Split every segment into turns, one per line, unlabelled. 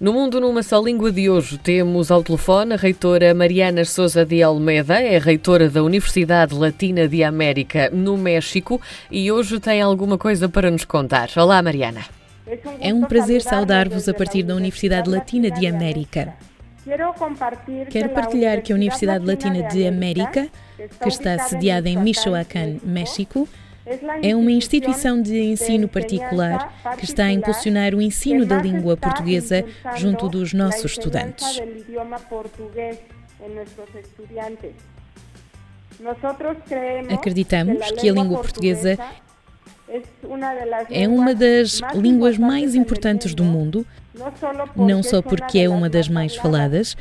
No Mundo numa Só Língua de hoje temos ao telefone a reitora Mariana Souza de Almeida, é reitora da Universidade Latina de América no México e hoje tem alguma coisa para nos contar. Olá, Mariana.
É um prazer saudar-vos a partir da Universidade Latina de América. Quero partilhar que a Universidade Latina de América, que está sediada em Michoacán, México, é uma instituição de ensino particular que está a impulsionar o ensino da língua portuguesa junto dos nossos estudantes. Acreditamos que a língua portuguesa é uma das línguas mais importantes do mundo, não só porque é uma das mais faladas,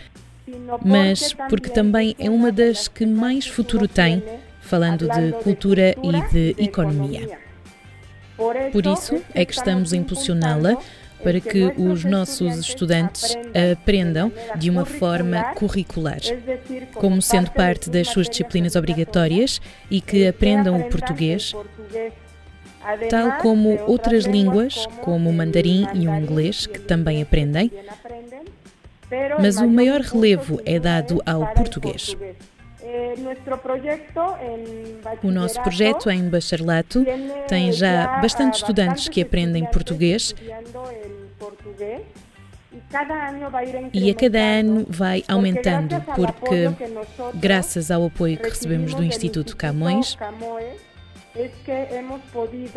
mas porque também é uma das que mais futuro tem falando de cultura e de economia. Por isso é que estamos a impulsioná-la para que os nossos estudantes aprendam de uma forma curricular, como sendo parte das suas disciplinas obrigatórias e que aprendam o português, tal como outras línguas, como o mandarim e o inglês, que também aprendem, mas o maior relevo é dado ao português. O nosso projeto em bacharelato tem já bastante estudantes que aprendem português. e a cada ano vai aumentando, porque, graças ao apoio que recebemos do Instituto Camões,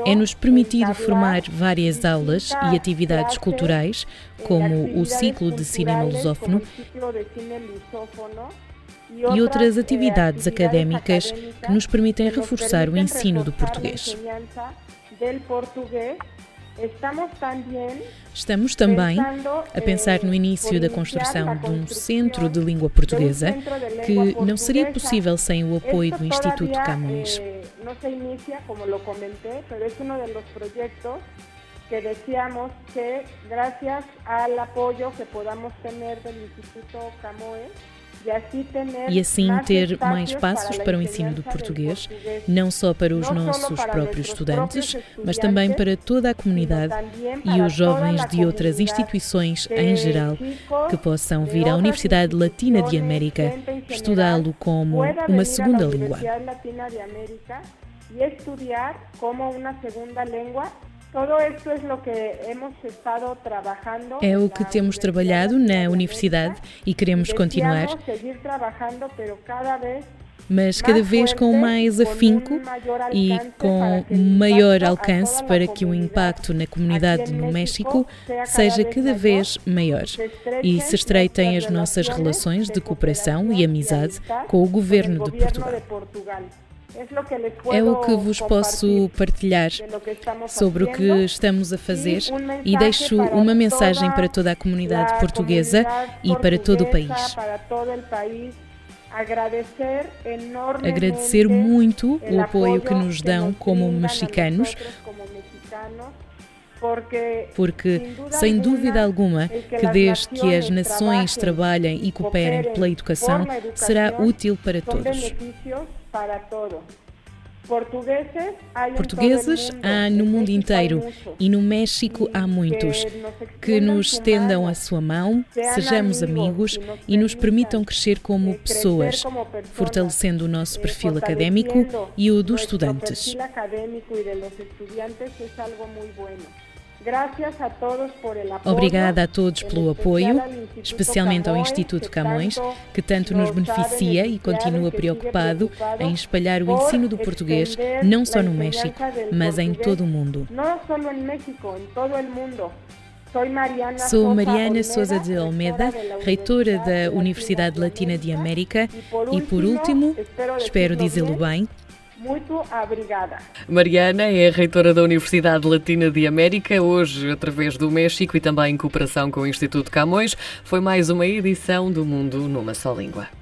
é-nos permitido formar várias aulas e atividades culturais, como o ciclo de cinema lusófono e outras atividades académicas que nos permitem reforçar o ensino do português. Estamos também a pensar no início da construção de um centro de língua portuguesa que não seria possível sem o apoio do Instituto Camões. Não se inicia, como lo comenté, pero es uno de los proyectos que decíamos que gracias al apoyo que podamos tener del Instituto Camões e assim ter mais passos para o ensino do português, não só para os nossos próprios estudantes, mas também para toda a comunidade e os jovens de outras instituições em geral que possam vir à Universidade Latina de América estudá-lo como uma segunda língua. É o que temos trabalhado na universidade e queremos continuar. Mas cada vez com mais afinco e com maior alcance para que o impacto na comunidade no México seja cada vez maior e se estreitem as nossas relações de cooperação e amizade com o governo de Portugal. É o que vos posso partilhar sobre o que estamos a fazer e deixo uma mensagem para toda a comunidade portuguesa e para todo o país. Agradecer muito o apoio que nos dão como mexicanos, porque, sem dúvida alguma, que desde que as nações trabalhem e cooperem pela educação, será útil para todos. Portugueses há no mundo inteiro e no México há muitos. Que nos estendam a sua mão, sejamos amigos e nos permitam crescer como pessoas, fortalecendo o nosso perfil académico e o dos estudantes. Obrigada a todos pelo apoio, especialmente ao Instituto Camões, que tanto nos beneficia e continua preocupado em espalhar o ensino do português não só no México, mas em todo o mundo. Sou Mariana Souza de Almeida, reitora da Universidade Latina de América, e por último, espero dizê-lo bem,
muito obrigada. Mariana é reitora da Universidade Latina de América, hoje através do México e também em cooperação com o Instituto Camões. Foi mais uma edição do Mundo numa só língua.